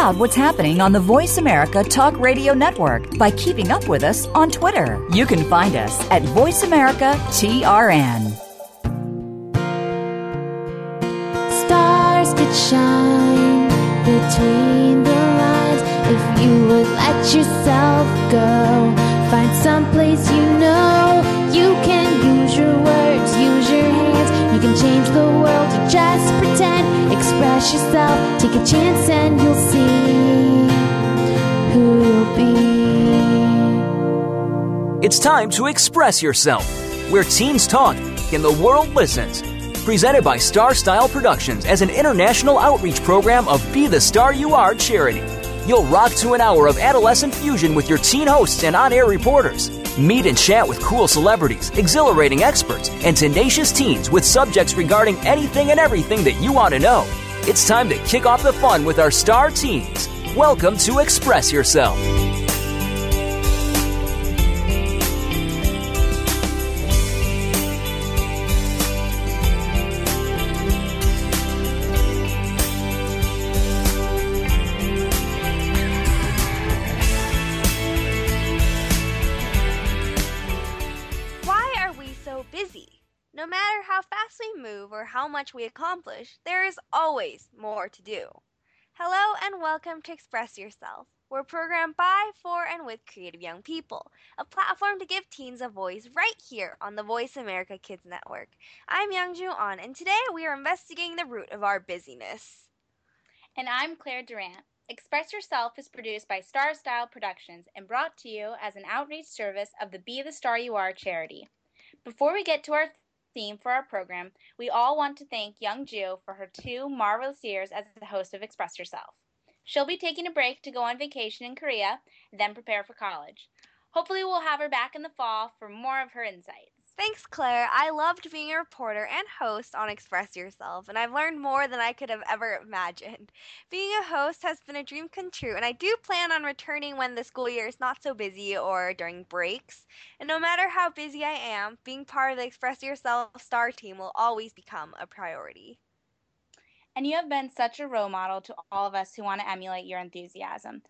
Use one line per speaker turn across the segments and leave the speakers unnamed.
out what's happening on the Voice America Talk Radio Network by keeping up with us on Twitter. You can find us at Voice America TRN.
Stars could shine between the lines if you would let yourself go. Find someplace you know you can can change the world or just pretend. Express yourself, take a chance, and you'll see who you'll
be. It's time to express yourself, where teens talk and the world listens. Presented by Star Style Productions as an international outreach program of Be the Star You Are charity. You'll rock to an hour of adolescent fusion with your teen hosts and on air reporters. Meet and chat with cool celebrities, exhilarating experts, and tenacious teens with subjects regarding anything and everything that you want to know. It's time to kick off the fun with our star teens. Welcome to Express Yourself.
How much we accomplish, there is always more to do. Hello and welcome to Express Yourself. We're programmed by, for, and with creative young people, a platform to give teens a voice right here on the Voice America Kids Network. I'm Youngju An, and today we are investigating the root of our busyness.
And I'm Claire Durant. Express Yourself is produced by Star Style Productions and brought to you as an outreach service of the Be the Star You Are charity. Before we get to our theme for our program, we all want to thank young Ju for her two marvelous years as the host of Express Yourself. She'll be taking a break to go on vacation in Korea, then prepare for college. Hopefully, we'll have her back in the fall for more of her insights.
Thanks, Claire. I loved being a reporter and host on Express Yourself, and I've learned more than I could have ever imagined. Being a host has been a dream come true, and I do plan on returning when the school year is not so busy or during breaks. And no matter how busy I am, being part of the Express Yourself star team will always become a priority.
And you have been such a role model to all of us who want to emulate your enthusiasm.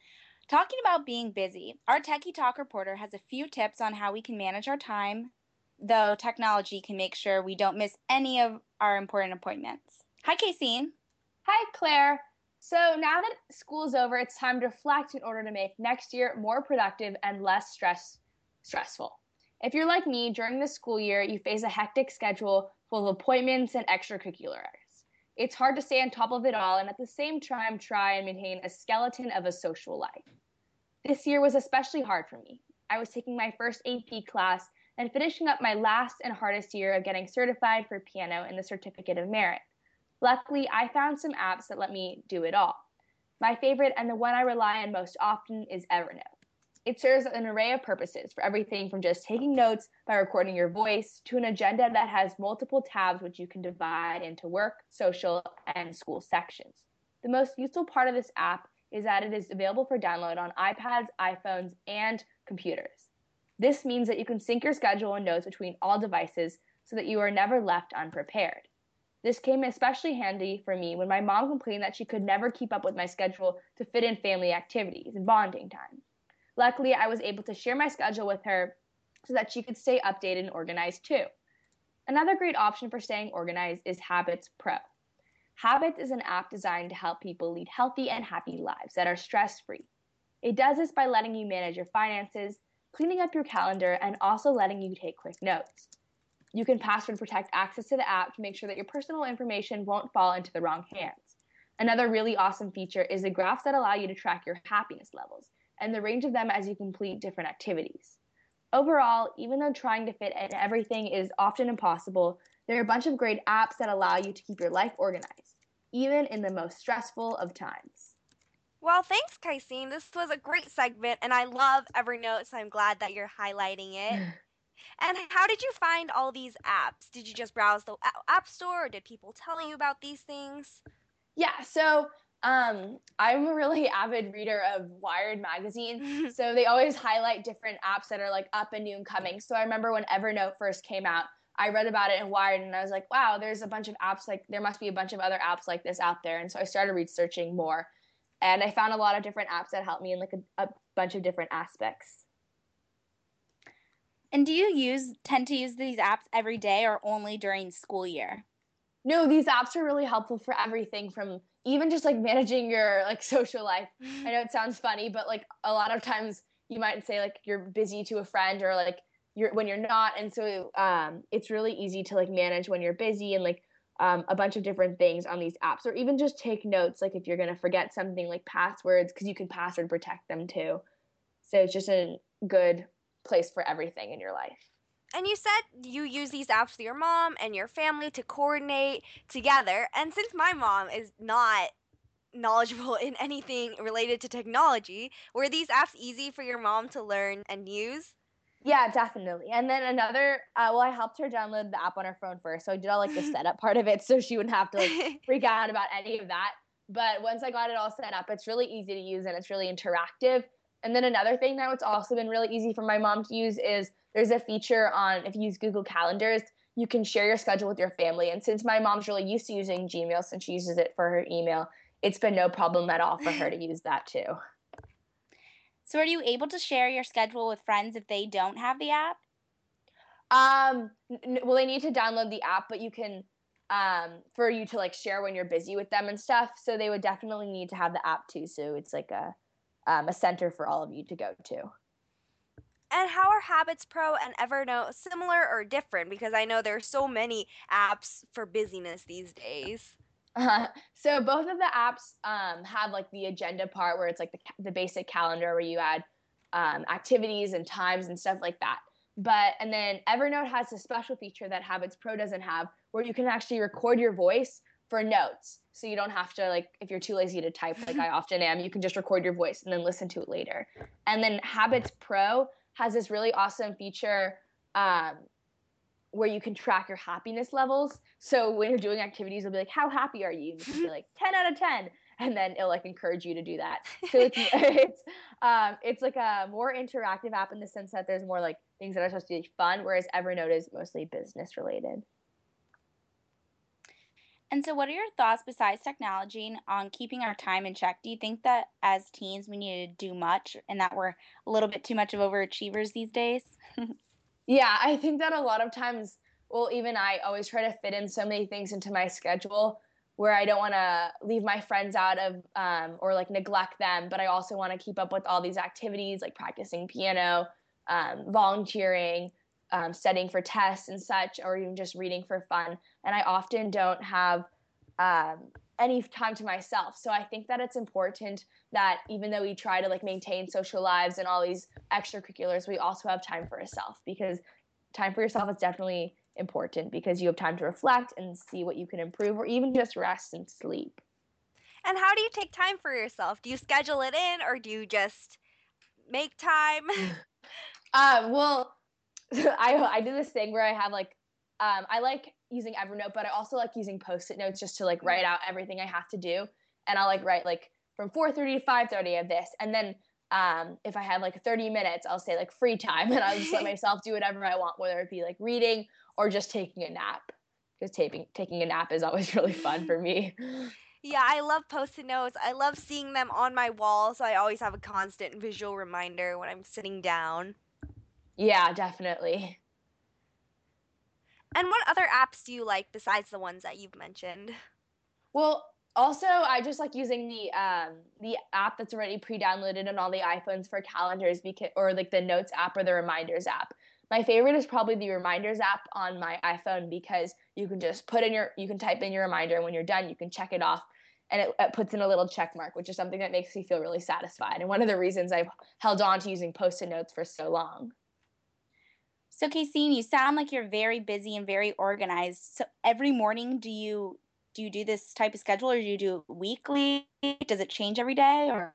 Talking about being busy, our Techie Talk reporter has a few tips on how we can manage our time, though technology can make sure we don't miss any of our important appointments. Hi, Casey.
Hi, Claire. So now that school's over, it's time to reflect in order to make next year more productive and less stress stressful. If you're like me, during the school year, you face a hectic schedule full of appointments and extracurriculars. It's hard to stay on top of it all and at the same time try and maintain a skeleton of a social life. This year was especially hard for me. I was taking my first AP class and finishing up my last and hardest year of getting certified for piano in the Certificate of Merit. Luckily, I found some apps that let me do it all. My favorite and the one I rely on most often is Evernote. It serves an array of purposes for everything from just taking notes by recording your voice to an agenda that has multiple tabs which you can divide into work, social, and school sections. The most useful part of this app is that it is available for download on iPads, iPhones, and computers. This means that you can sync your schedule and notes between all devices so that you are never left unprepared. This came especially handy for me when my mom complained that she could never keep up with my schedule to fit in family activities and bonding time. Luckily, I was able to share my schedule with her so that she could stay updated and organized too. Another great option for staying organized is Habits Pro. Habits is an app designed to help people lead healthy and happy lives that are stress free. It does this by letting you manage your finances, cleaning up your calendar, and also letting you take quick notes. You can password protect access to the app to make sure that your personal information won't fall into the wrong hands. Another really awesome feature is the graphs that allow you to track your happiness levels and the range of them as you complete different activities. Overall, even though trying to fit in everything is often impossible, there are a bunch of great apps that allow you to keep your life organized, even in the most stressful of times.
Well, thanks, Kaisine. This was a great segment, and I love Evernote, so I'm glad that you're highlighting it. and how did you find all these apps? Did you just browse the App Store, or did people tell you about these things?
Yeah, so um, I'm a really avid reader of Wired magazine, so they always highlight different apps that are like up and new and coming. So I remember when Evernote first came out, I read about it in Wired, and I was like, wow, there's a bunch of apps like there must be a bunch of other apps like this out there. And so I started researching more And I found a lot of different apps that help me in like a, a bunch of different aspects.
And do you use tend to use these apps every day or only during school year?
No, these apps are really helpful for everything from even just like managing your like social life. I know it sounds funny, but like a lot of times you might say like you're busy to a friend or like you're when you're not and so um it's really easy to like manage when you're busy and like um, a bunch of different things on these apps or even just take notes like if you're going to forget something like passwords because you can password protect them too so it's just a good place for everything in your life
And you said you use these apps with your mom and your family to coordinate together. And since my mom is not knowledgeable in anything related to technology, were these apps easy for your mom to learn and use?
Yeah, definitely. And then another, uh, well, I helped her download the app on her phone first, so I did all like the setup part of it, so she wouldn't have to like freak out about any of that. But once I got it all set up, it's really easy to use and it's really interactive. And then another thing that it's also been really easy for my mom to use is there's a feature on if you use Google Calendars, you can share your schedule with your family. And since my mom's really used to using Gmail since she uses it for her email, it's been no problem at all for her to use that too.
So are you able to share your schedule with friends if they don't have the app?
Um, n- well, they need to download the app, but you can um for you to like share when you're busy with them and stuff. So they would definitely need to have the app too. So it's like a um, a center for all of you to go to.
And how are Habits Pro and Evernote similar or different? Because I know there's so many apps for busyness these days.
Uh, so both of the apps um, have like the agenda part where it's like the, the basic calendar where you add um, activities and times and stuff like that. But and then Evernote has a special feature that Habits Pro doesn't have where you can actually record your voice for notes. So you don't have to like if you're too lazy to type like I often am, you can just record your voice and then listen to it later. And then Habits Pro has this really awesome feature um, where you can track your happiness levels. So when you're doing activities, it'll be like, "How happy are you?" And you can be like, "10 out of 10," and then it'll like encourage you to do that. So it's it's um, it's like a more interactive app in the sense that there's more like things that are supposed to be fun, whereas Evernote is mostly business related.
And so what are your thoughts besides technology on keeping our time in check? Do you think that as teens we need to do much and that we're a little bit too much of overachievers these days?
Yeah, I think that a lot of times, well, even I always try to fit in so many things into my schedule where I don't want to leave my friends out of um, or like neglect them, but I also want to keep up with all these activities like practicing piano, um, volunteering, um, studying for tests and such, or even just reading for fun. And I often don't have um, any time to myself. So I think that it's important that even though we try to like maintain social lives and all these extracurriculars, we also have time for ourselves because time for yourself is definitely important because you have time to reflect and see what you can improve or even just rest and sleep.
And how do you take time for yourself? Do you schedule it in or do you just make time?
Uh, well, I I do this thing where I have like um, I like using Evernote, but I also like using post-it notes just to like write out everything I have to do. And I'll like write like from 4:30 to 5:30 of this, and then um, if I have like 30 minutes, I'll say like free time, and I'll just let myself do whatever I want, whether it be like reading or just taking a nap. Because taking taking a nap is always really fun for me.
Yeah, I love post-it notes. I love seeing them on my wall, so I always have a constant visual reminder when I'm sitting down.
Yeah, definitely.
And what other apps do you like besides the ones that you've mentioned?
Well, also I just like using the um the app that's already pre-downloaded on all the iPhones for calendars because or like the notes app or the reminders app. My favorite is probably the reminders app on my iPhone because you can just put in your you can type in your reminder and when you're done you can check it off and it, it puts in a little check mark, which is something that makes me feel really satisfied. And one of the reasons I've held on to using post-it notes for so long.
So Casey, you sound like you're very busy and very organized. So every morning do you do you do this type of schedule or do you do it weekly? Does it change every day or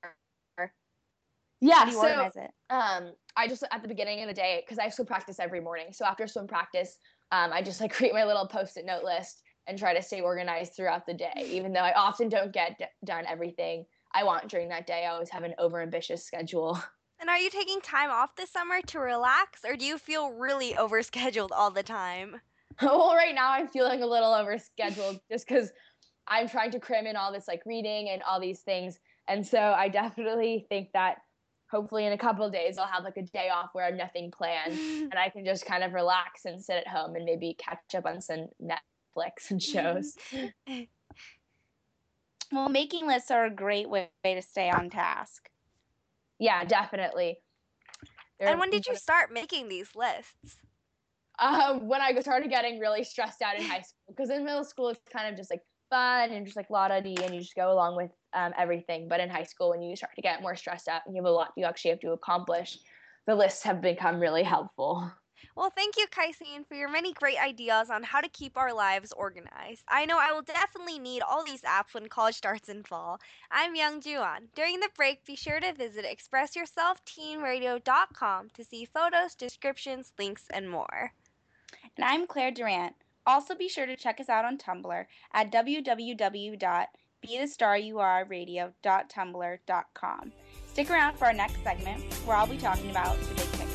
Yeah,
how do you
so um i just at the beginning of the day because i swim practice every morning so after swim practice um, i just like create my little post-it note list and try to stay organized throughout the day even though i often don't get d- done everything i want during that day i always have an over ambitious schedule
And are you taking time off this summer to relax, or do you feel really overscheduled all the time?
well right now i'm feeling a little overscheduled just because i'm trying to cram in all this like reading and all these things And so I definitely think that hopefully in a couple days I'll have like a day off where I have nothing planned and I can just kind of relax and sit at home and maybe catch up on some Netflix and shows.
well, making lists are a great way to stay on task.
Yeah, definitely.
They're, and when did you start making these lists?
Uh, when I started getting really stressed out in high school, because in middle school it's kind of just like fun and just like la da dee, and you just go along with um, everything. But in high school, when you start to get more stressed out and you have a lot you actually have to accomplish, the lists have become really helpful.
Well, thank you, Kaisine, for your many great ideas on how to keep our lives organized. I know I will definitely need all these apps when college starts in fall. I'm Youngju An. During the break, be sure to visit expressyourselfteenradio.com to see photos, descriptions, links, and more.
And I'm Claire Durant. Also, be sure to check us out on Tumblr at www.bethestaryourradio.tumblr.com. Stick around for our next segment where I'll be talking about the big picture.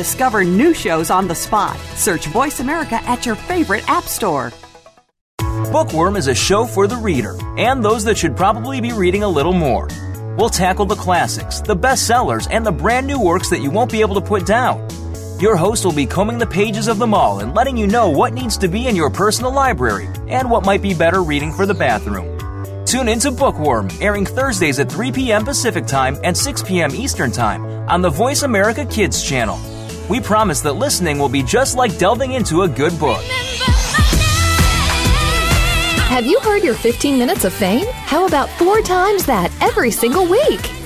discover new shows on the spot. Search Voice America at your favorite app store.
Bookworm is a show for the reader and those that should probably be reading a little more. We'll tackle the classics, the bestsellers, and the brand new works that you won't be able to put down. Your host will be combing the pages of them all and letting you know what needs to be in your personal library and what might be better reading for the bathroom. Tune into Bookworm, airing Thursdays at 3 p.m. Pacific Time and 6 p.m. Eastern Time on the Voice America Kids channel. We promise that listening will be just like delving into a good book.
Have you heard your 15 minutes of fame? How about four times that every single week?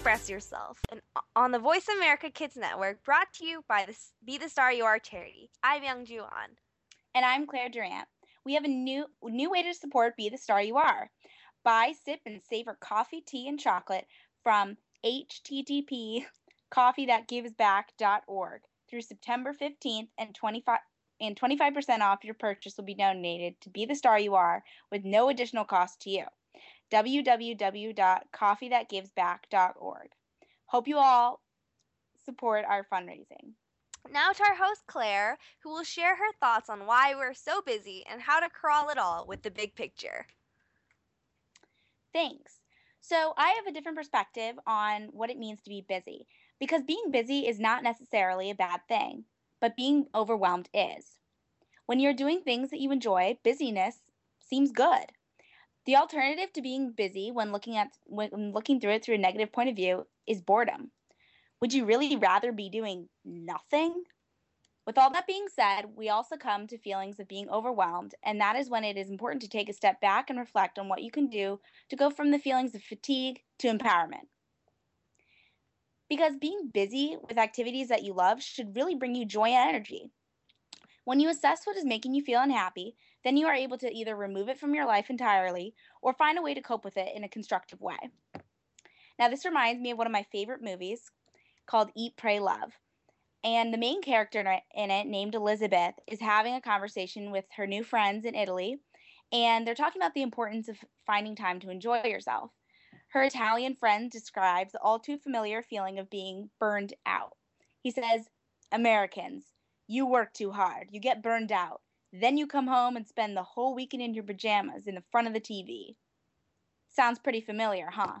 Yourself and on the Voice America Kids Network, brought to you by the Be the Star You Are charity. I'm Youngju An.
And I'm Claire Durant. We have a new new way to support Be the Star You Are. Buy, sip, and savor coffee, tea, and chocolate from http coffeethatgivesback.org through September 15th and 25 and 25% off your purchase will be donated to Be the Star You Are with no additional cost to you. www.coffeethatgivesback.org. Hope you all support our fundraising.
Now to our host, Claire, who will share her thoughts on why we're so busy and how to crawl it all with the big picture.
Thanks. So, I have a different perspective on what it means to be busy because being busy is not necessarily a bad thing, but being overwhelmed is. When you're doing things that you enjoy, busyness seems good. The alternative to being busy when looking at when looking through it through a negative point of view is boredom. Would you really rather be doing nothing? With all that being said, we also come to feelings of being overwhelmed, and that is when it is important to take a step back and reflect on what you can do to go from the feelings of fatigue to empowerment. because being busy with activities that you love should really bring you joy and energy. When you assess what is making you feel unhappy, then you are able to either remove it from your life entirely or find a way to cope with it in a constructive way. Now, this reminds me of one of my favorite movies called Eat, Pray, Love. And the main character in it, named Elizabeth, is having a conversation with her new friends in Italy. And they're talking about the importance of finding time to enjoy yourself. Her Italian friend describes the all too familiar feeling of being burned out. He says, Americans, you work too hard, you get burned out. Then you come home and spend the whole weekend in your pajamas in the front of the TV. Sounds pretty familiar, huh?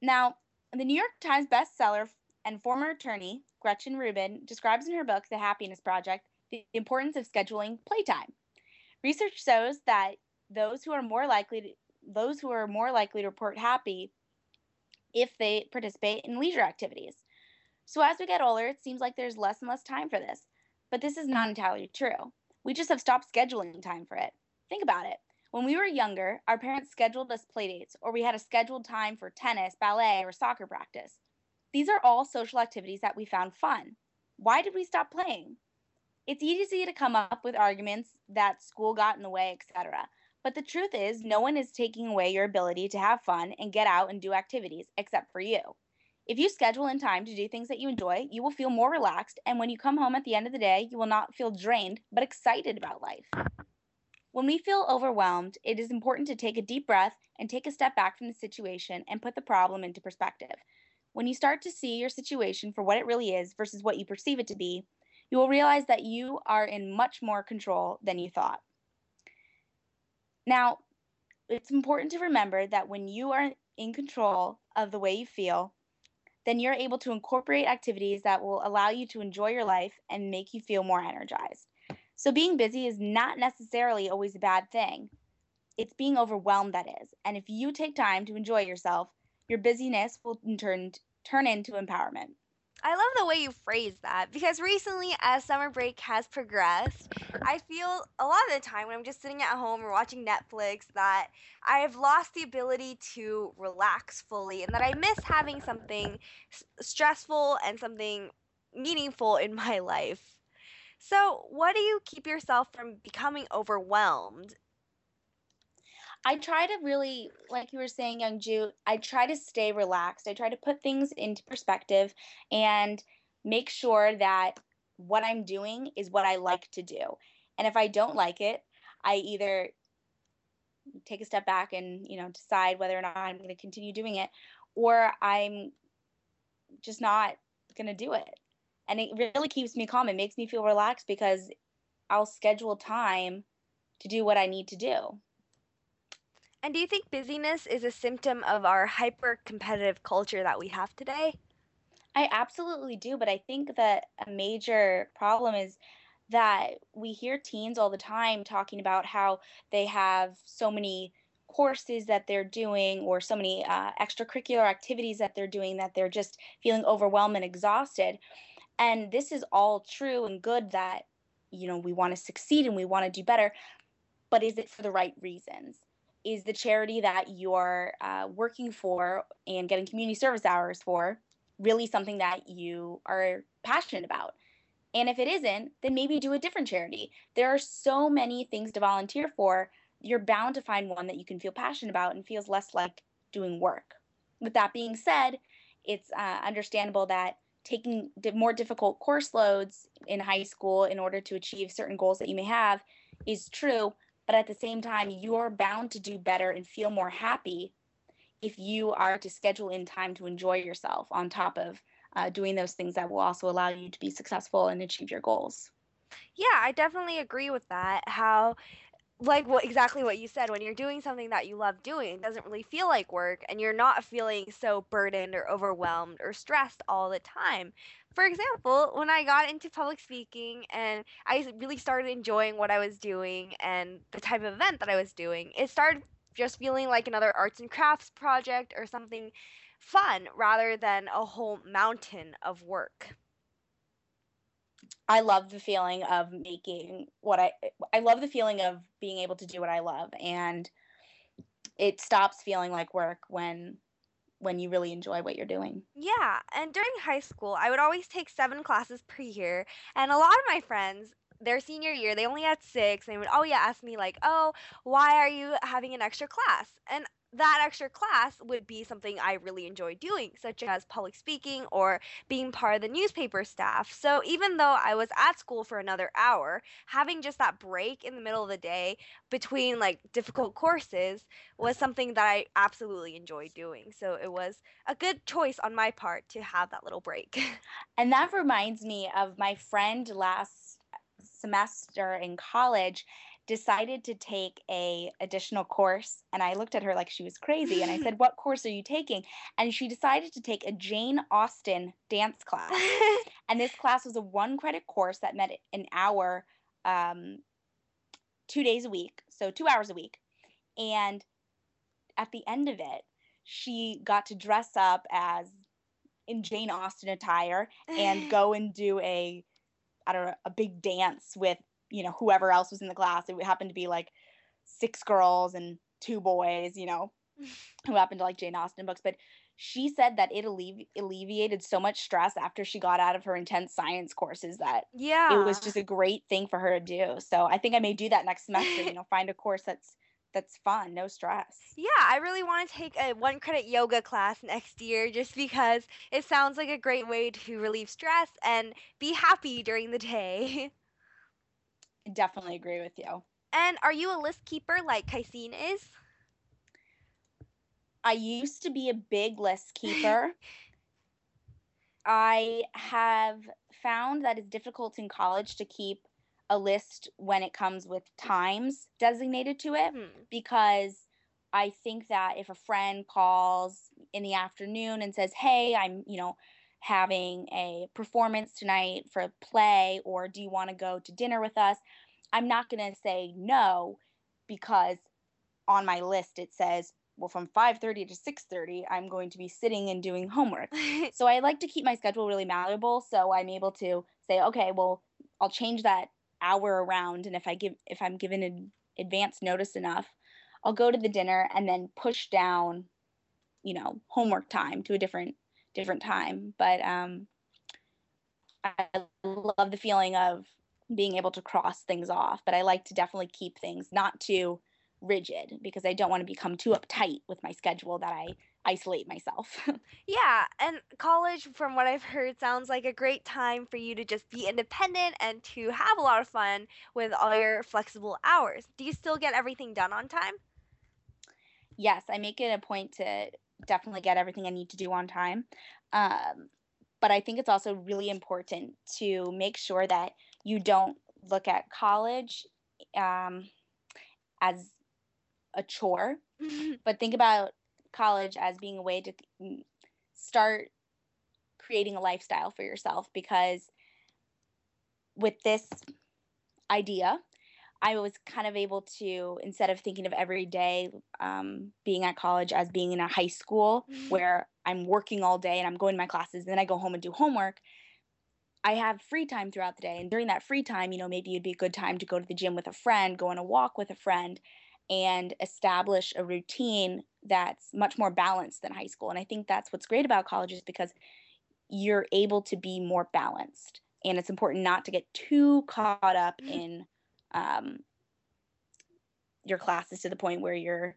Now, the New York Times bestseller and former attorney Gretchen Rubin describes in her book, The Happiness Project, the importance of scheduling playtime. Research shows that those who are more likely to, those who are more likely to report happy if they participate in leisure activities. So as we get older, it seems like there's less and less time for this. But this is not entirely true. We just have stopped scheduling time for it. Think about it. When we were younger, our parents scheduled us playdates, or we had a scheduled time for tennis, ballet, or soccer practice. These are all social activities that we found fun. Why did we stop playing? It's easy to come up with arguments that school got in the way, etc. But the truth is, no one is taking away your ability to have fun and get out and do activities except for you. If you schedule in time to do things that you enjoy, you will feel more relaxed, and when you come home at the end of the day, you will not feel drained, but excited about life. When we feel overwhelmed, it is important to take a deep breath and take a step back from the situation and put the problem into perspective. When you start to see your situation for what it really is versus what you perceive it to be, you will realize that you are in much more control than you thought. Now, it's important to remember that when you are in control of the way you feel, then you're able to incorporate activities that will allow you to enjoy your life and make you feel more energized. So, being busy is not necessarily always a bad thing. It's being overwhelmed that is. And if you take time to enjoy yourself, your busyness will in turn turn into empowerment.
I love the way you phrase that because recently, as summer break has progressed, I feel a lot of the time when I'm just sitting at home or watching Netflix that I have lost the ability to relax fully and that I miss having something s- stressful and something meaningful in my life. So, what do you keep yourself from becoming overwhelmed?
I try to really, like you were saying, Young Ju, I try to stay relaxed. I try to put things into perspective and make sure that what I'm doing is what I like to do. And if I don't like it, I either take a step back and, you know, decide whether or not I'm going to continue doing it or I'm just not going to do it. And it really keeps me calm. It makes me feel relaxed because I'll schedule time to do what I need to do.
And do you think busyness is a symptom of our hyper competitive culture that we have today?
I absolutely do, but I think that a major problem is that we hear teens all the time talking about how they have so many courses that they're doing or so many uh, extracurricular activities that they're doing that they're just feeling overwhelmed and exhausted. And this is all true and good that, you know, we want to succeed and we want to do better, but is it for the right reasons? Is the charity that you're uh, working for and getting community service hours for really something that you are passionate about? And if it isn't, then maybe do a different charity. There are so many things to volunteer for. You're bound to find one that you can feel passionate about and feels less like doing work. With that being said, it's uh, understandable that taking more difficult course loads in high school in order to achieve certain goals that you may have is true, but at the same time, you're bound to do better and feel more happy if you are to schedule in time to enjoy yourself on top of uh, doing those things that will also allow you to be successful and achieve your goals.
Yeah, I definitely agree with that. How like what exactly what you said when you're doing something that you love doing it doesn't really feel like work and you're not feeling so burdened or overwhelmed or stressed all the time. For example when i got into public speaking and i really started enjoying what i was doing and the type of event that i was doing it started just feeling like another arts and crafts project or something fun rather than a whole mountain of work
I love the feeling of making what I I love the feeling of being able to do what I love and it stops feeling like work when when you really enjoy what you're doing.
Yeah, and during high school, I would always take seven classes per year, and a lot of my friends, their senior year, they only had six, and they would oh yeah ask me like, oh, why are you having an extra class? And that extra class would be something I really enjoy doing, such as public speaking or being part of the newspaper staff. So even though I was at school for another hour, having just that break in the middle of the day between like difficult courses was something that I absolutely enjoyed doing. So it was a good choice on my part to have that little break.
and that reminds me of my friend last semester in college decided to take a additional course and I looked at her like she was crazy and I said, "What course are you taking?" And she decided to take a Jane Austen dance class. and this class was a one credit course that met an hour um, 2 days a week, so 2 hours a week. And at the end of it, she got to dress up as in Jane Austen attire and go and do a I don't know, a big dance with you know whoever else was in the class. It happened to be like six girls and two boys you know who happened to like jane austen books. But she said that it allevi- alleviated so much stress after she got out of her intense science courses that
yeah
it was just a great thing for her to do. So i think i may do that next semester you know find a course that's that's fun no stress.
Yeah i really want to take a one credit yoga class next year just because it sounds like a great way to relieve stress and be happy during the day
definitely agree with you.
And are you a list keeper like Kaisine is?
I used to be a big list keeper. I have found that it's difficult in college to keep a list when it comes with times designated to it
Hmm.
because I think that if a friend calls in the afternoon and says, "Hey, I'm, you know, having a performance tonight for a play or do you want to go to dinner with us?" I'm not going to say no because on my list it says, "Well, from 5:30 to 6:30, I'm going to be sitting and doing homework." so I like to keep my schedule really malleable so I'm able to say, "Okay, well, I'll change that hour around and if I give if I'm given an advance notice enough, I'll go to the dinner and then push down, you know, homework time to a different different time. But um, I love the feeling of being able to cross things off. But I like to definitely keep things not too rigid because I don't want to become too uptight with my schedule that I isolate myself.
yeah, and college, from what I've heard, sounds like a great time for you to just be independent and to have a lot of fun with all your flexible hours. Do you still get everything done on time?
yes, I make it a point to definitely get everything I need to do on time. Um, but I think it's also really important to make sure that you don't look at college um, as a chore, but think about college as being a way to start creating a lifestyle for yourself because with this idea I was kind of able to, instead of thinking of every day um, being at college as being in a high school where I'm working all day and I'm going to my classes, and then I go home and do homework. I have free time throughout the day. And during that free time, you know, maybe it'd be a good time to go to the gym with a friend, go on a walk with a friend, and establish a routine that's much more balanced than high school. And I think that's what's great about college is because you're able to be more balanced. And it's important not to get too caught up in um, your classes to the point where you're,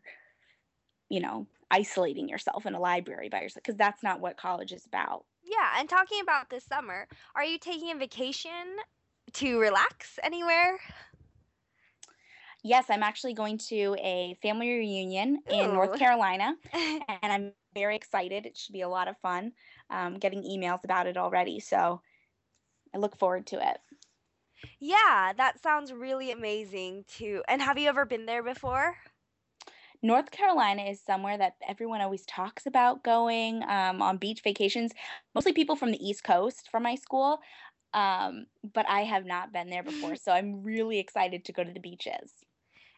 you know, isolating yourself in a library by yourself because that's not what college is about.
Yeah, and talking about this summer, are you taking a vacation to relax anywhere?
Yes, I'm actually going to a family reunion in North Carolina, and I'm very excited. It should be a lot of fun. Um, getting emails about it already, so I look forward to it.
Yeah, that sounds really amazing too. And have you ever been there before?
North Carolina is somewhere that everyone always talks about going um, on beach vacations, mostly people from the East Coast from my school. Um, but I have not been there before, so I'm really excited to go to the beaches.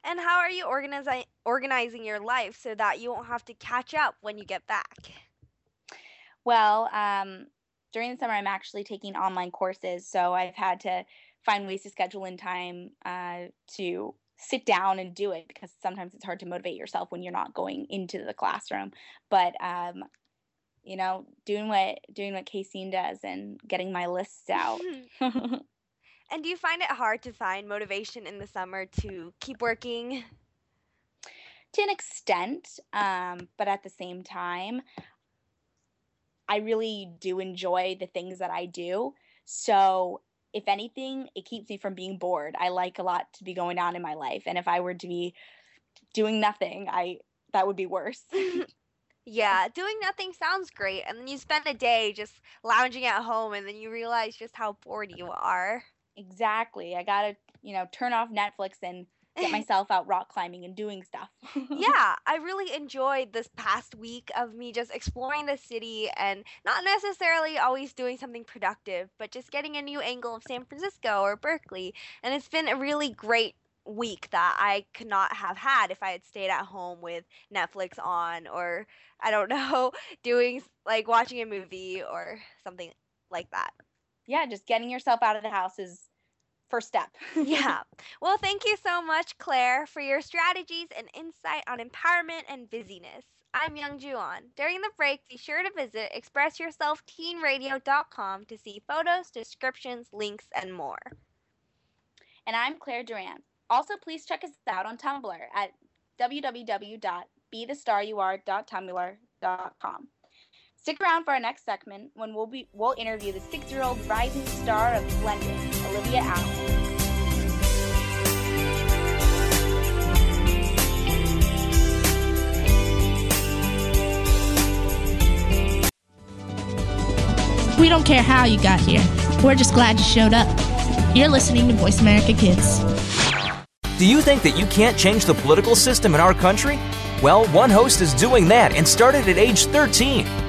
And how are you organizing organizing your life so that you won't have to catch up when you get back?
Well, um, during the summer, I'm actually taking online courses, so I've had to find ways to schedule in time uh, to sit down and do it because sometimes it's hard to motivate yourself when you're not going into the classroom. But um, you know, doing what doing what Casey does and getting my lists out.
and do you find it hard to find motivation in the summer to keep working?
To an extent, um, but at the same time, I really do enjoy the things that I do. So, if anything, it keeps me from being bored. I like a lot to be going on in my life, and if I were to be doing nothing, I that would be worse.
Yeah, doing nothing sounds great. And then you spend a day just lounging at home and then you realize just how bored you are.
Exactly. I got to, you know, turn off Netflix and get myself out rock climbing and doing stuff.
yeah, I really enjoyed this past week of me just exploring the city and not necessarily always doing something productive, but just getting a new angle of San Francisco or Berkeley. And it's been a really great week that I could not have had if I had stayed at home with Netflix on or I don't know, doing like watching a movie or something like that.
Yeah, just getting yourself out of the house is first step.
yeah. Well, thank you so much, Claire, for your strategies and insight on empowerment and busyness. I'm Youngju An. During the break, be sure to visit expressyourselfteenradio.com to see photos, descriptions, links, and more.
And I'm Claire Durant. Also, please check us out on Tumblr at www.bethestaryouare.tumblr.com. Stick around for our next segment when we'll be we'll interview the six-year-old rising star of Blended, Alyvia Alyn.
We don't care how you got here. We're just glad you showed up. You're listening to Voice America Kids.
Do you think that you can't change the political system in our country? Well, one host is doing that and started at age 13.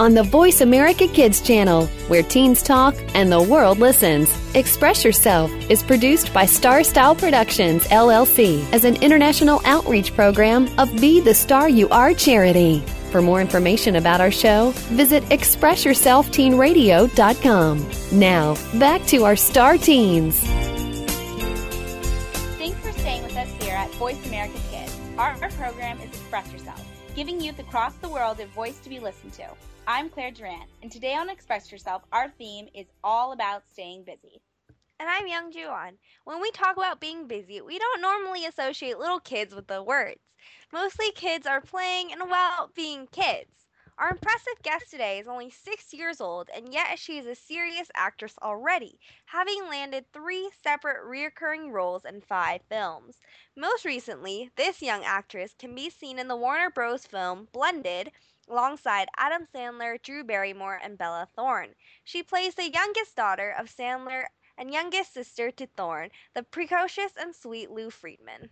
on the Voice America Kids channel, where teens talk and the world listens. Express Yourself is produced by Star Style Productions, LLC, as an international outreach program of Be the Star You Are charity. For more information about our show, visit ExpressYourselfTeenRadio.com. Now, back to our star teens.
Thanks for staying with us here at Voice America Kids. Our, program is Express Yourself giving youth across the world a voice to be listened to. I'm Claire Durant, and today on Express Yourself, our theme is all about staying busy.
And I'm Youngju An. When we talk about being busy, we don't normally associate little kids with the words. Mostly kids are playing and, well, being kids. Our impressive guest today is only six years old, and yet she is a serious actress already, having landed three separate recurring roles in five films. Most recently, this young actress can be seen in the Warner Bros. film Blended alongside Adam Sandler, Drew Barrymore, and Bella Thorne. She plays the youngest daughter of Sandler and youngest sister to Thorne, the precocious and sweet Lou Friedman.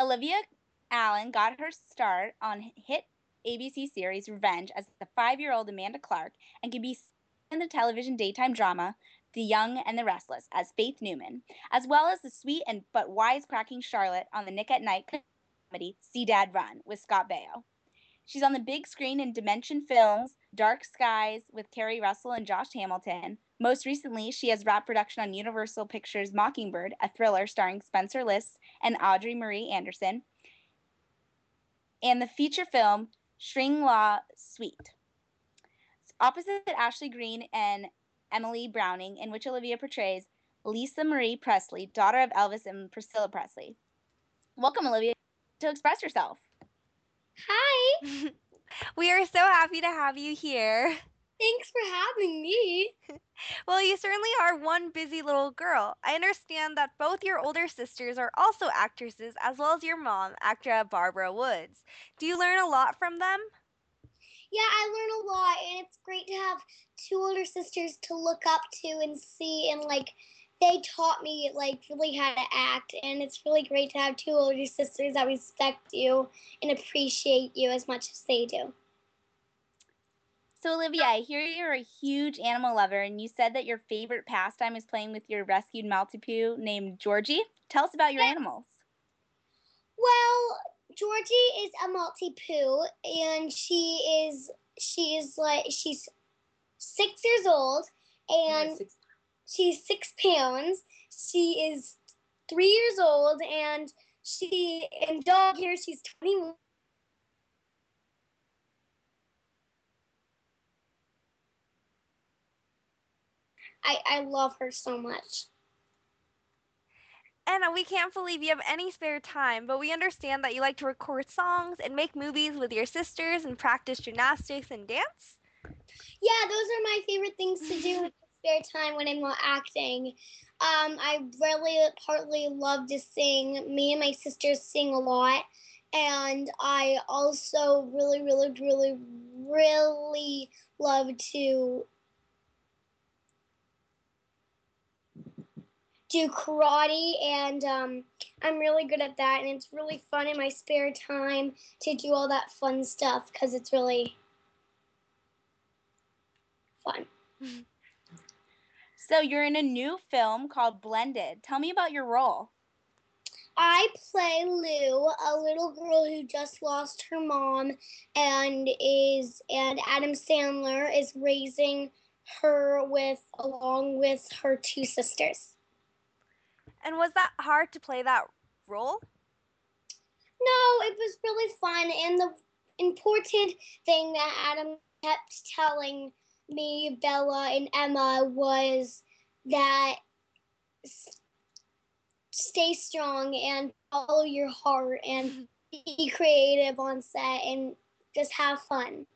Alyvia Alyn got her start on hit ABC series Revenge as the five year old Amanda Clarke and can be seen in the television daytime drama The Young and the Restless as Faith Newman, as well as the sweet and but wisecracking Charlotte on the Nick at Night comedy See Dad Run with Scott Baio. She's on the big screen in Dimension Films, Dark Skies with Keri Russell and Josh Hamilton. Most recently, she has wrapped production on Universal Pictures' Mockingbird, a thriller starring Spencer List and Audrey Marie Anderson, and the feature film Shangri-La Suite. Opposite Ashley Greene and Emily Browning, in which Alyvia portrays Lisa Marie Presley, daughter of Elvis and Priscilla Presley. Welcome, Alyvia, to express yourself.
Hi. we are so happy to have you here.
Thanks for having me.
well, you certainly are one busy little girl. I understand that both your older sisters are also actresses, as well as your mom, actor Barbara Woods. Do you learn a lot from them?
Yeah, I learn a lot, and it's great to have two older sisters to look up to and see, and like they taught me like really how to act, and it's really great to have two older sisters that respect you and appreciate you as much as they do.
So, Alyvia, I hear you're a huge animal lover, and you said that your favorite pastime is playing with your rescued Maltipoo named Georgie. Tell us about your animals.
Well, Georgie is a Maltipoo, and she is she is like she's six years old, and six. She's six pounds. She is three years old, and she in dog years she's twenty I, I love her so much.
Anna, we can't believe you have any spare time, but we understand that you like to record songs and make movies with your sisters and practice gymnastics and dance.
Yeah, those are my favorite things to do spare time when I'm not acting. Um, I really partly love to sing. Me and my sisters sing a lot. And I also really, really, really, really love to do karate, and um, I'm really good at that. And it's really fun in my spare time to do all that fun stuff because it's really fun.
So you're in a new film called Blended. Tell me about your role.
I play Lou, a little girl who just lost her mom and is and Adam Sandler is raising her with along with her two sisters.
And was that hard to play that role?
No, it was really fun. And the important thing that Adam kept telling me, Bella, and Emma was that stay strong and follow your heart and be creative on set and just have fun.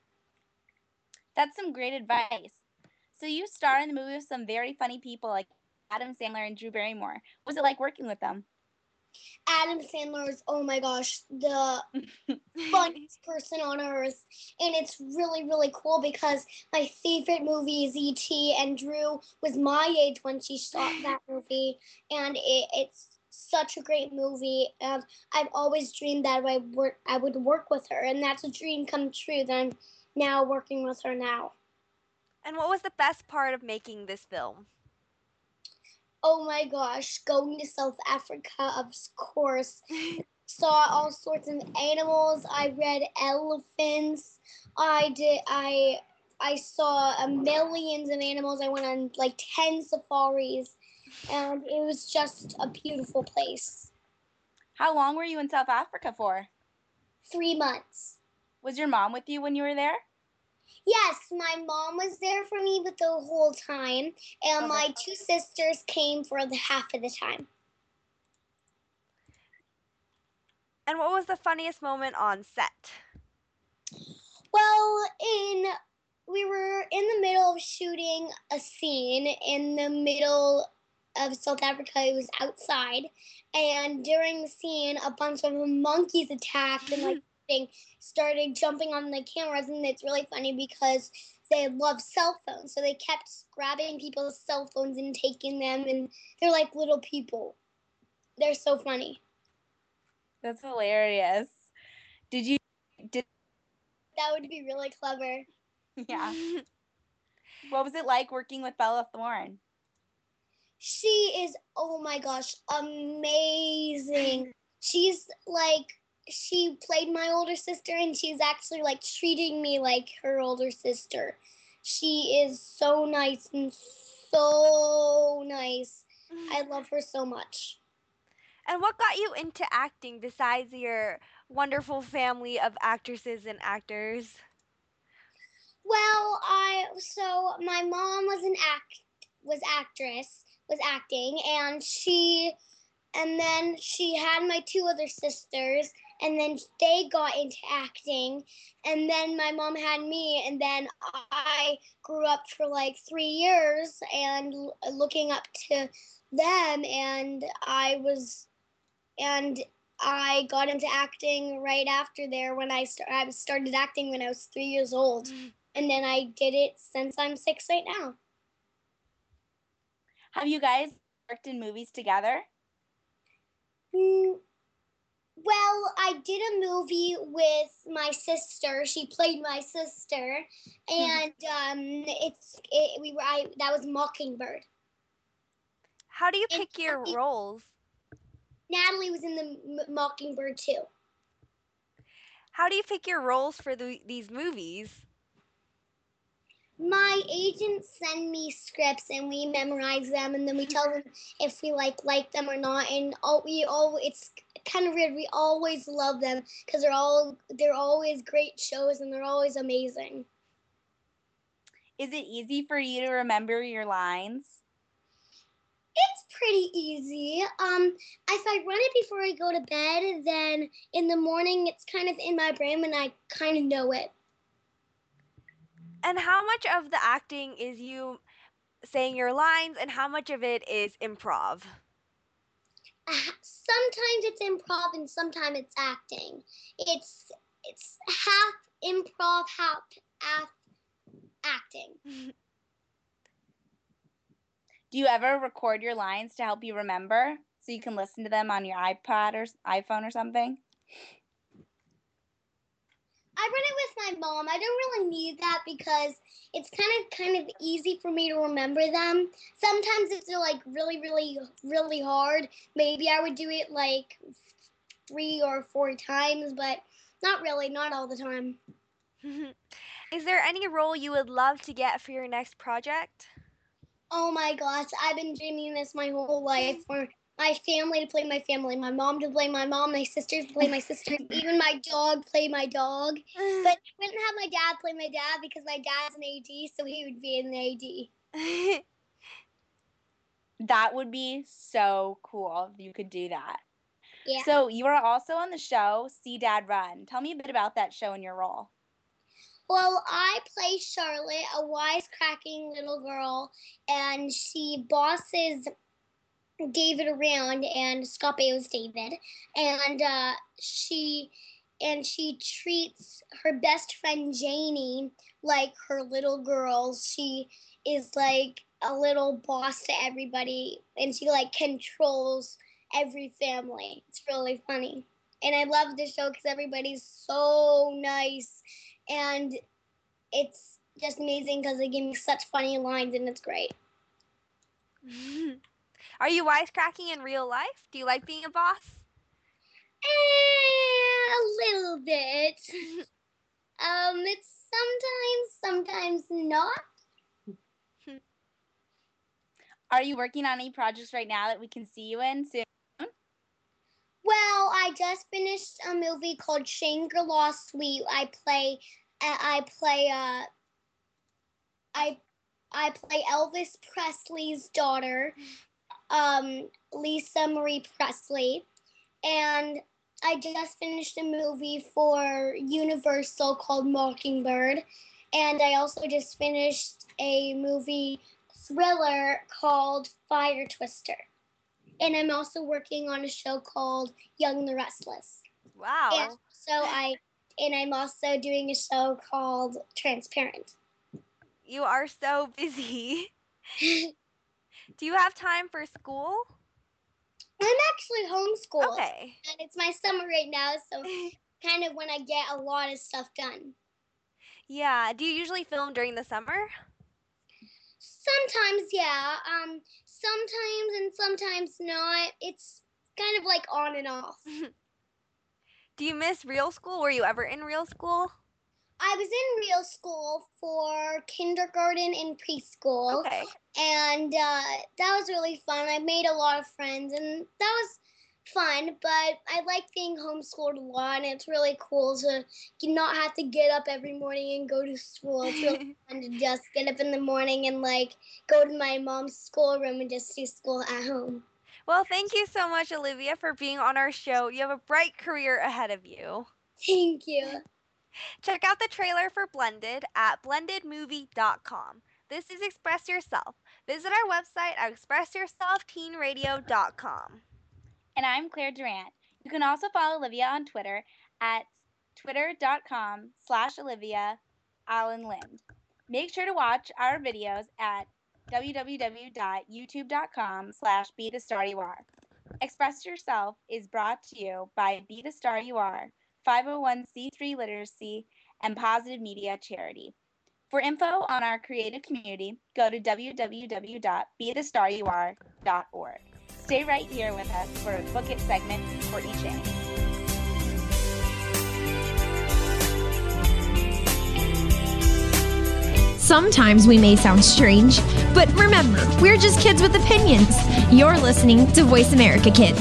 That's some great advice. So you star in the movie with some very funny people like Adam Sandler and Drew Barrymore. Was it like working with them?
Adam Sandler is, oh my gosh, the funniest person on earth. And it's really, really cool because my favorite movie is E.T. and Drew was my age when she shot that movie. And it, it's such a great movie. And I've always dreamed that I, work, I would work with her. And that's a dream come true that I'm now working with her now.
And what was the best part of making this film?
Oh my gosh, going to South Africa, of course. Saw all sorts of animals. I read elephants. I did. I I saw a millions of animals. I went on like ten safaris, and it was just a beautiful place.
How long were you in South Africa for?
Three months.
Was your mom with you when you were there?
Yes, my mom was there for me but the whole time, and okay. my two sisters came for the half of the time.
And what was the funniest moment on set?
Well, in we were in the middle of shooting a scene in the middle of South Africa. It was outside, and during the scene, a bunch of monkeys attacked and like started jumping on the cameras, and it's really funny because they love cell phones, so they kept grabbing people's cell phones and taking them, and they're like little people. They're so funny.
That's hilarious. Did you did
that would be really clever.
Yeah. what was it like working with Bella Thorne?
She is oh my gosh, amazing. She's like she played my older sister and she's actually like treating me like her older sister. She is so nice and so nice. I mm. love her so much.
And what got you into acting besides your wonderful family of actresses and actors?
Well, I so my mom was an act was actress was acting and she and then she had my two other sisters and then they got into acting and then my mom had me and then i grew up for like three years and l- looking up to them and i was and i got into acting right after there when i, st- I started acting when i was three years old and then i did it since i'm six right now
Have you guys worked in movies together?
Mm, Well, I did a movie with my sister. She played my sister, and um, it's it, we were I that was Mockingbird.
How do you
And
pick your
Natalie-
roles?
Natalie was in the Mockingbird too.
How do you pick your roles for the, these movies?
My agents send me scripts and we memorize them, and then we tell them if we like like them or not. And all we all it's kind of weird. We always love them because they're all they're always great shows and they're always amazing.
Is it easy for you to remember your lines?
It's pretty easy. Um, if I run it before I go to bed, then in the morning it's kind of in my brain and I kind of know it.
And how much of the acting is you saying your lines and how much of it is improv?
Sometimes it's improv and sometimes it's acting. It's it's half improv, half half acting.
Do you ever record your lines to help you remember so you can listen to them on your iPod or iPhone or something?
I run it with my mom. I don't really need that because it's kind of kind of easy for me to remember them. Sometimes if they're like really really really hard, maybe I would do it like three or four times, but not really, not all the time.
is there any role you would love to get for your next project?
Oh my gosh, I've been dreaming this my whole life for my family to play my family, my mom to play my mom, my sisters to play my sisters, even my dog play my dog. But I wouldn't have my dad play my dad because my dad's an AD, so he would be an AD.
That would be so cool if you could do that.
Yeah.
So you are also on the show See Dad Run. Tell me a bit about that show and your role.
Well, I play Charlotte, a wisecracking little girl, and she bosses David around, and Scott Baio's David, and uh, she and she treats her best friend Janie like her little girl. She is like a little boss to everybody, and she like controls every family. It's really funny, and I love the show because everybody's so nice and it's just amazing because they give me such funny lines and it's great.
Are you wisecracking in real life? Do you like being a boss?
Eh, a little bit. um, it's sometimes, sometimes not.
Are you working on any projects right now that we can see you in soon?
Well, I just finished a movie called Shangri-La Suite. I play, uh, I play, uh, I, I play Elvis Presley's daughter, um, Lisa Marie Presley, and I just finished a movie for Universal called Mockingbird, and I also just finished a movie thriller called Fire Twister. And I'm also working on a show called Young and the Restless.
Wow.
And so I and I'm also doing a show called Transparent.
You are so busy. Do you have time for school?
I'm actually homeschooled.
Okay.
And it's my summer right now, so kind of when I get a lot of stuff done.
Yeah. Do you usually film during the summer?
Sometimes, yeah. Um, sometimes and sometimes not. It's kind of like on and off.
Do you miss real school? Were you ever in real school?
I was in real school for kindergarten and preschool.
Okay.
And uh, that was really fun. I made a lot of friends, and that was fun, but I like being homeschooled a lot, and it's really cool to not have to get up every morning and go to school. It's really fun to just get up in the morning and like go to my mom's schoolroom and just do school at home.
Well, thank you so much, Alyvia, for being on our show. You have a bright career ahead of you.
Thank you.
Check out the trailer for Blended at blendedmovie.com. This is Express Yourself. Visit our website at expressyourselfteenradio.com.
And I'm Claire Durant. You can also follow Alyvia on Twitter at twitter.com slash Alyvia Alyn Lind. Make sure to watch our videos at www.youtube.com slash be the star you are. Express Yourself is brought to you by Be the Star You Are, 501c3 Literacy and Positive Media Charity. For info on our creative community, go to www.bethestaryouare.org. Stay right here with us for a Book It segment for each Chang.
Sometimes we may sound strange, but remember, we're just kids with opinions. You're listening to Voice America Kids.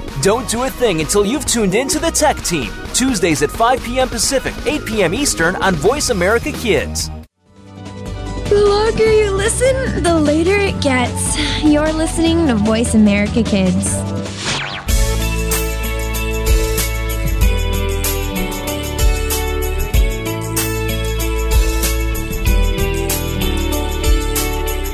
Don't do a thing until you've tuned in to the Tech Team, Tuesdays at 5 p.m. Pacific, 8 p.m. Eastern on Voice America Kids.
The longer you listen, the later it gets. You're listening to Voice America Kids.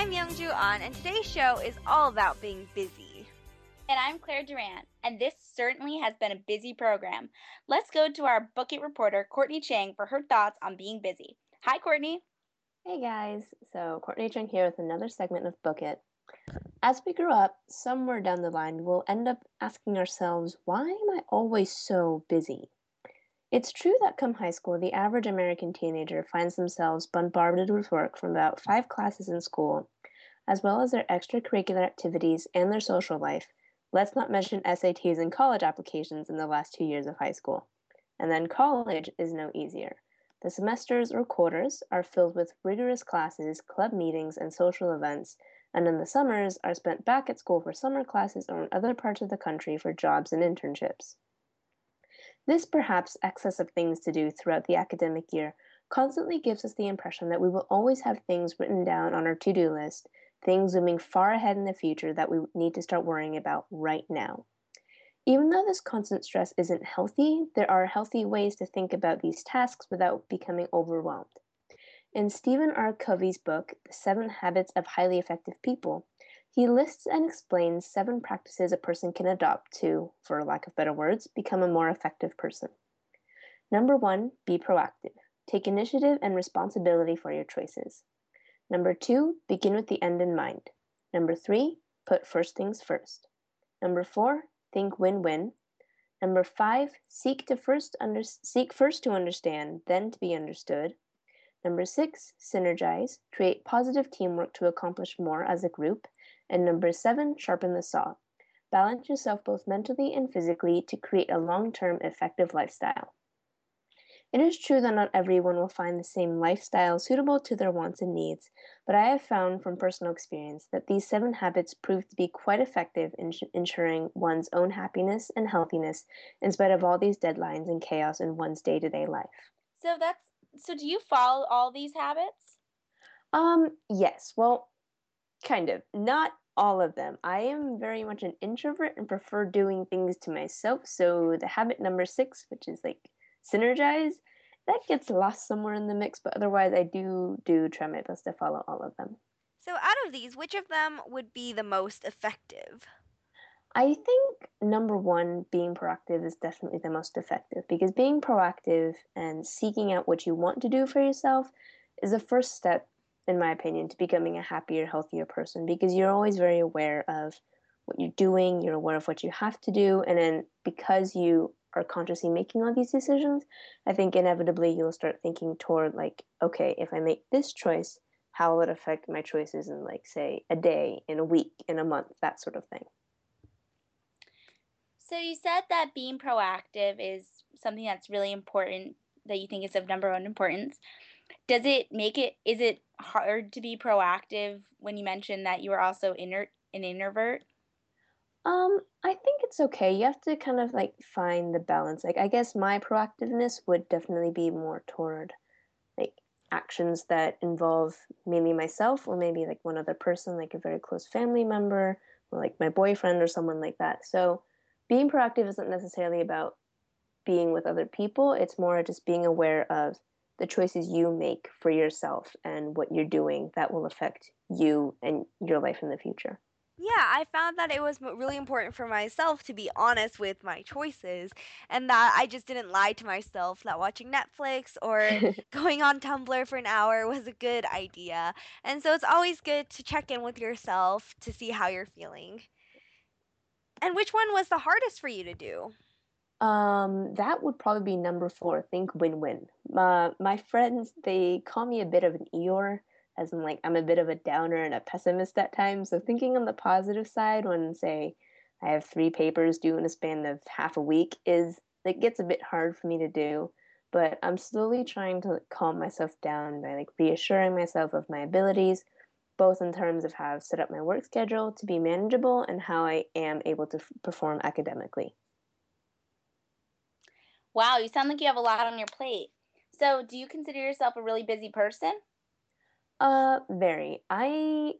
I'm Youngju An, and today's show is all about being busy.
And I'm Claire Durant, and this certainly has been a busy program. Let's go to our Book It reporter, Courtney Chang, for her thoughts on being busy. Hi, Courtney.
Hey, guys. So, Courtney Chang here with another segment of Book It. As we grow up, somewhere down the line, we'll end up asking ourselves, why am I always so busy? It's true that come high school, the average American teenager finds themselves bombarded with work from about five classes in school, as well as their extracurricular activities and their social life. Let's not mention SATs and college applications in the last two years of high school. And then college is no easier. The semesters or quarters are filled with rigorous classes, club meetings, and social events, and in the summers are spent back at school for summer classes or in other parts of the country for jobs and internships. This perhaps excess of things to do throughout the academic year constantly gives us the impression that we will always have things written down on our to do list, things zooming far ahead in the future that we need to start worrying about right now. Even though this constant stress isn't healthy, there are healthy ways to think about these tasks without becoming overwhelmed. In Stephen R. Covey's book, The Seven Habits of Highly Effective People, he lists and explains seven practices a person can adopt to, for lack of better words, become a more effective person. Number one, be proactive. take initiative and responsibility for your choices. Number two, begin with the end in mind. Number three, put first things first. Number four, think win win. Number five, seek to first under, seek first to understand, then to be understood. Number six, synergize, create positive teamwork to accomplish more as a group. And number seven, sharpen the saw. Balance yourself both mentally and physically to create a long term effective lifestyle. It is true that not everyone will find the same lifestyle suitable to their wants and needs, but I have found from personal experience that these seven habits prove to be quite effective in ensuring one's own happiness and healthiness in spite of all these deadlines and chaos in one's day to day life.
So that's so do you follow all these habits?
Um, yes. Well, kind of. Not all of them. I am very much an introvert and prefer doing things to myself. So the habit number six, which is like synergize, that gets lost somewhere in the mix. But otherwise, I do do try my best to follow all of them.
So, out of these, which of them would be the most effective?
I think number one, being proactive is definitely the most effective because being proactive and seeking out what you want to do for yourself is the first step, in my opinion, to becoming a happier, healthier person because you're always very aware of what you're doing, you're aware of what you have to do, and then because you are consciously making all these decisions, I think inevitably you'll start thinking toward like, okay, if I make this choice, how will it affect my choices in like say a day, in a week, in a month, that sort of thing.
So you said that being proactive is something that's really important that you think is of number one importance. Does it make it is it hard to be proactive when you mentioned that you are also inner an introvert?
Um, I think it's okay. You have to kind of like find the balance. Like I guess my proactiveness would definitely be more toward like actions that involve mainly myself or maybe like one other person, like a very close family member or like my boyfriend or someone like that. So being proactive isn't necessarily about being with other people. It's more just being aware of the choices you make for yourself and what you're doing that will affect you and your life in the future.
Yeah, I found that it was really important for myself to be honest with my choices and that I just didn't lie to myself that watching Netflix or going on Tumblr for an hour was a good idea. And so it's always good to check in with yourself to see how you're feeling. And which one was the hardest for you to do?
Um, that would probably be number four. Think win-win. Uh, my friends, they call me a bit of an Eeyore as in like I'm a bit of a downer and a pessimist at times. So thinking on the positive side when say I have three papers due in a span of half a week is it gets a bit hard for me to do. But I'm slowly trying to calm myself down by like reassuring myself of my abilities, both in terms of how I've set up my work schedule to be manageable and how I am able to f- perform academically.
Wow, you sound like you have a lot on your plate. So, do you consider yourself a really busy person?
Uh, very. I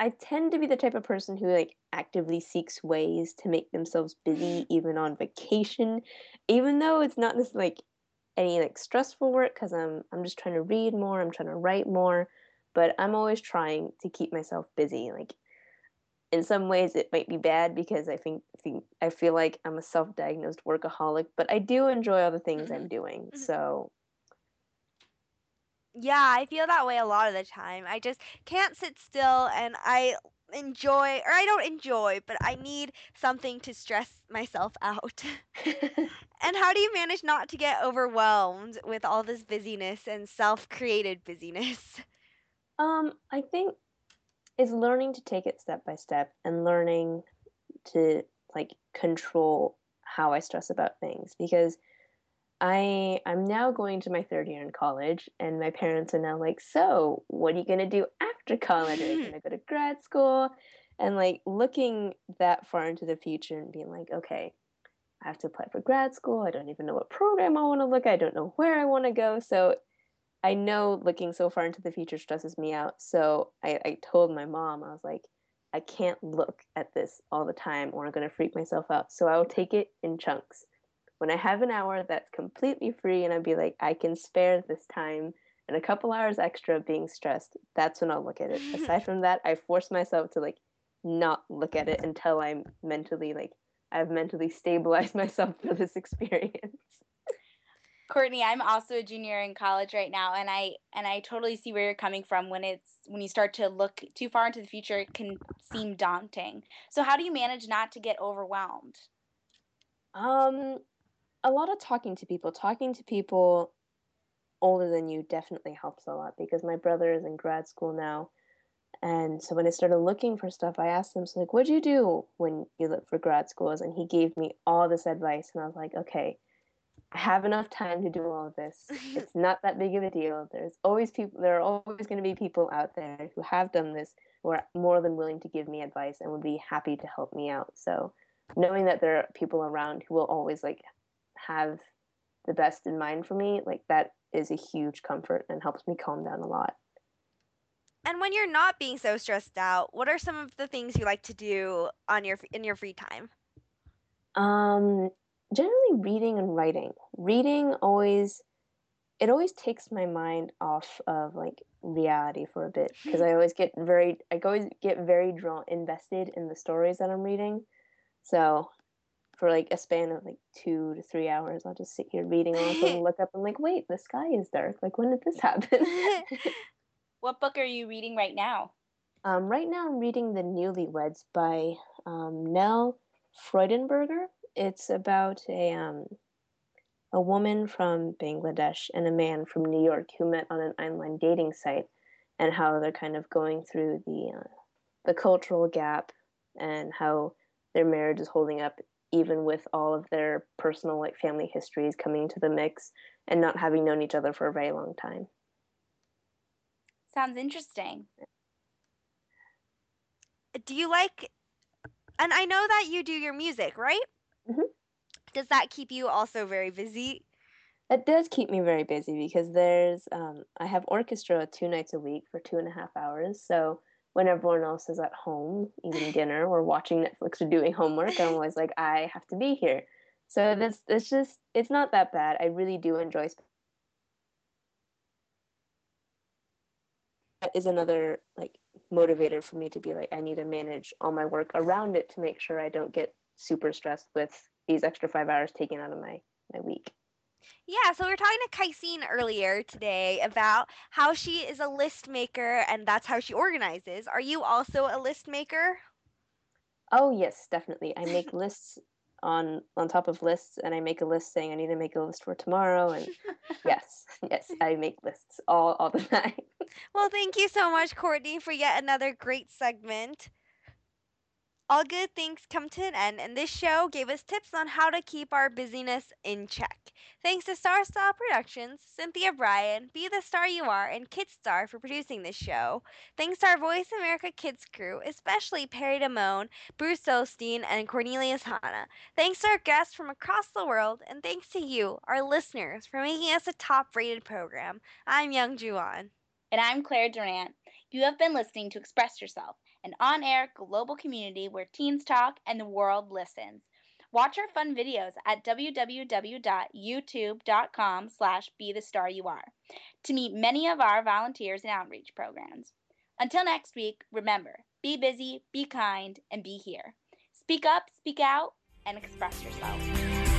I tend to be the type of person who like actively seeks ways to make themselves busy even on vacation, even though it's not this like any like stressful work because I'm I'm just trying to read more, I'm trying to write more, but I'm always trying to keep myself busy. Like in some ways it might be bad because I think, think I feel like I'm a self-diagnosed workaholic, but I do enjoy all the things I'm doing. So
yeah, I feel that way a lot of the time. I just can't sit still and I enjoy or I don't enjoy, but I need something to stress myself out. and how do you manage not to get overwhelmed with all this busyness and self-created busyness?
Um, I think is learning to take it step by step and learning to like control how I stress about things because I I'm now going to my third year in college, and my parents are now like, "So, what are you gonna do after college? Are you gonna go to grad school?" And like looking that far into the future and being like, "Okay, I have to apply for grad school. I don't even know what program I want to look. I don't know where I want to go." So I know looking so far into the future stresses me out. So I, I told my mom, I was like, I can't look at this all the time or I'm going to freak myself out. So I will take it in chunks when I have an hour that's completely free and I'd be like, I can spare this time and a couple hours extra being stressed, that's when I'll look at it. Aside from that, I force myself to like not look at it until I'm mentally like I've mentally stabilized myself for this experience.
Courtney, I'm also a junior in college right now and I and I totally see where you're coming from when it's when you start to look too far into the future it can seem daunting. So how do you manage not to get overwhelmed?
Um a lot of talking to people. Talking to people older than you definitely helps a lot because my brother is in grad school now. And so when I started looking for stuff, I asked him, so like, what'd you do when you look for grad schools? And he gave me all this advice. And I was like, okay, I have enough time to do all of this. it's not that big of a deal. There's always people, there are always going to be people out there who have done this who are more than willing to give me advice and would be happy to help me out. So knowing that there are people around who will always like have the best in mind for me, like that is a huge comfort and helps me calm down a lot.
And when you're not being so stressed out, what are some of the things you like to do on your in your free time?
Um, generally reading and writing. Reading always it always takes my mind off of like reality for a bit because I always get very I always get very drawn invested in the stories that I'm reading. So for like a span of like two to three hours, I'll just sit here reading all and look up and like, wait, the sky is dark. Like when did this happen?
what book are you reading right now?
Um, right now I'm reading The Newlyweds by um, Nell Freudenberger it's about a um, a woman from Bangladesh and a man from New York who met on an online dating site, and how they're kind of going through the uh, the cultural gap and how their marriage is holding up even with all of their personal like family histories coming into the mix and not having known each other for a very long time.
Sounds interesting.
Do you like and I know that you do your music, right?
Mhm.
Does that keep you also very busy?
It does keep me very busy because there's um, I have orchestra two nights a week for two and a half hours. So when everyone else is at home eating dinner or watching Netflix or doing homework, I'm always like, I have to be here. So this it's just it's not that bad. I really do enjoy. Sp- that is another like motivator for me to be like I need to manage all my work around it to make sure I don't get super stressed with these extra five hours taken out of my my week.
Yeah, so we were talking to Kaisine earlier today about how she is a list maker and that's how she organizes. Are you also a list maker?
Oh yes, definitely. I make lists on on top of lists and I make a list saying I need to make a list for tomorrow and yes, yes, I make lists all all the time.
Well, thank you so much, Courtney, for yet another great segment. All good things come to an end, and this show gave us tips on how to keep our busyness in check. Thanks to Star Style Productions, Cynthia Brian, Be the Star You Are, and Kidstar for producing this show. Thanks to our Voice America Kids crew, especially Perry Damone, Bruce Osteen, and Cornelius Hanna. Thanks to our guests from across the world, and thanks to you, our listeners, for making us a top rated program. I'm Youngju An.
And I'm Claire Durant. You have been listening to Express Yourself an on-air global community where teens talk and the world listens. Watch our fun videos at www.youtube.com slash be the star you are to meet many of our volunteers and outreach programs. Until next week, remember, be busy, be kind, and be here. Speak up, speak out, and express yourself.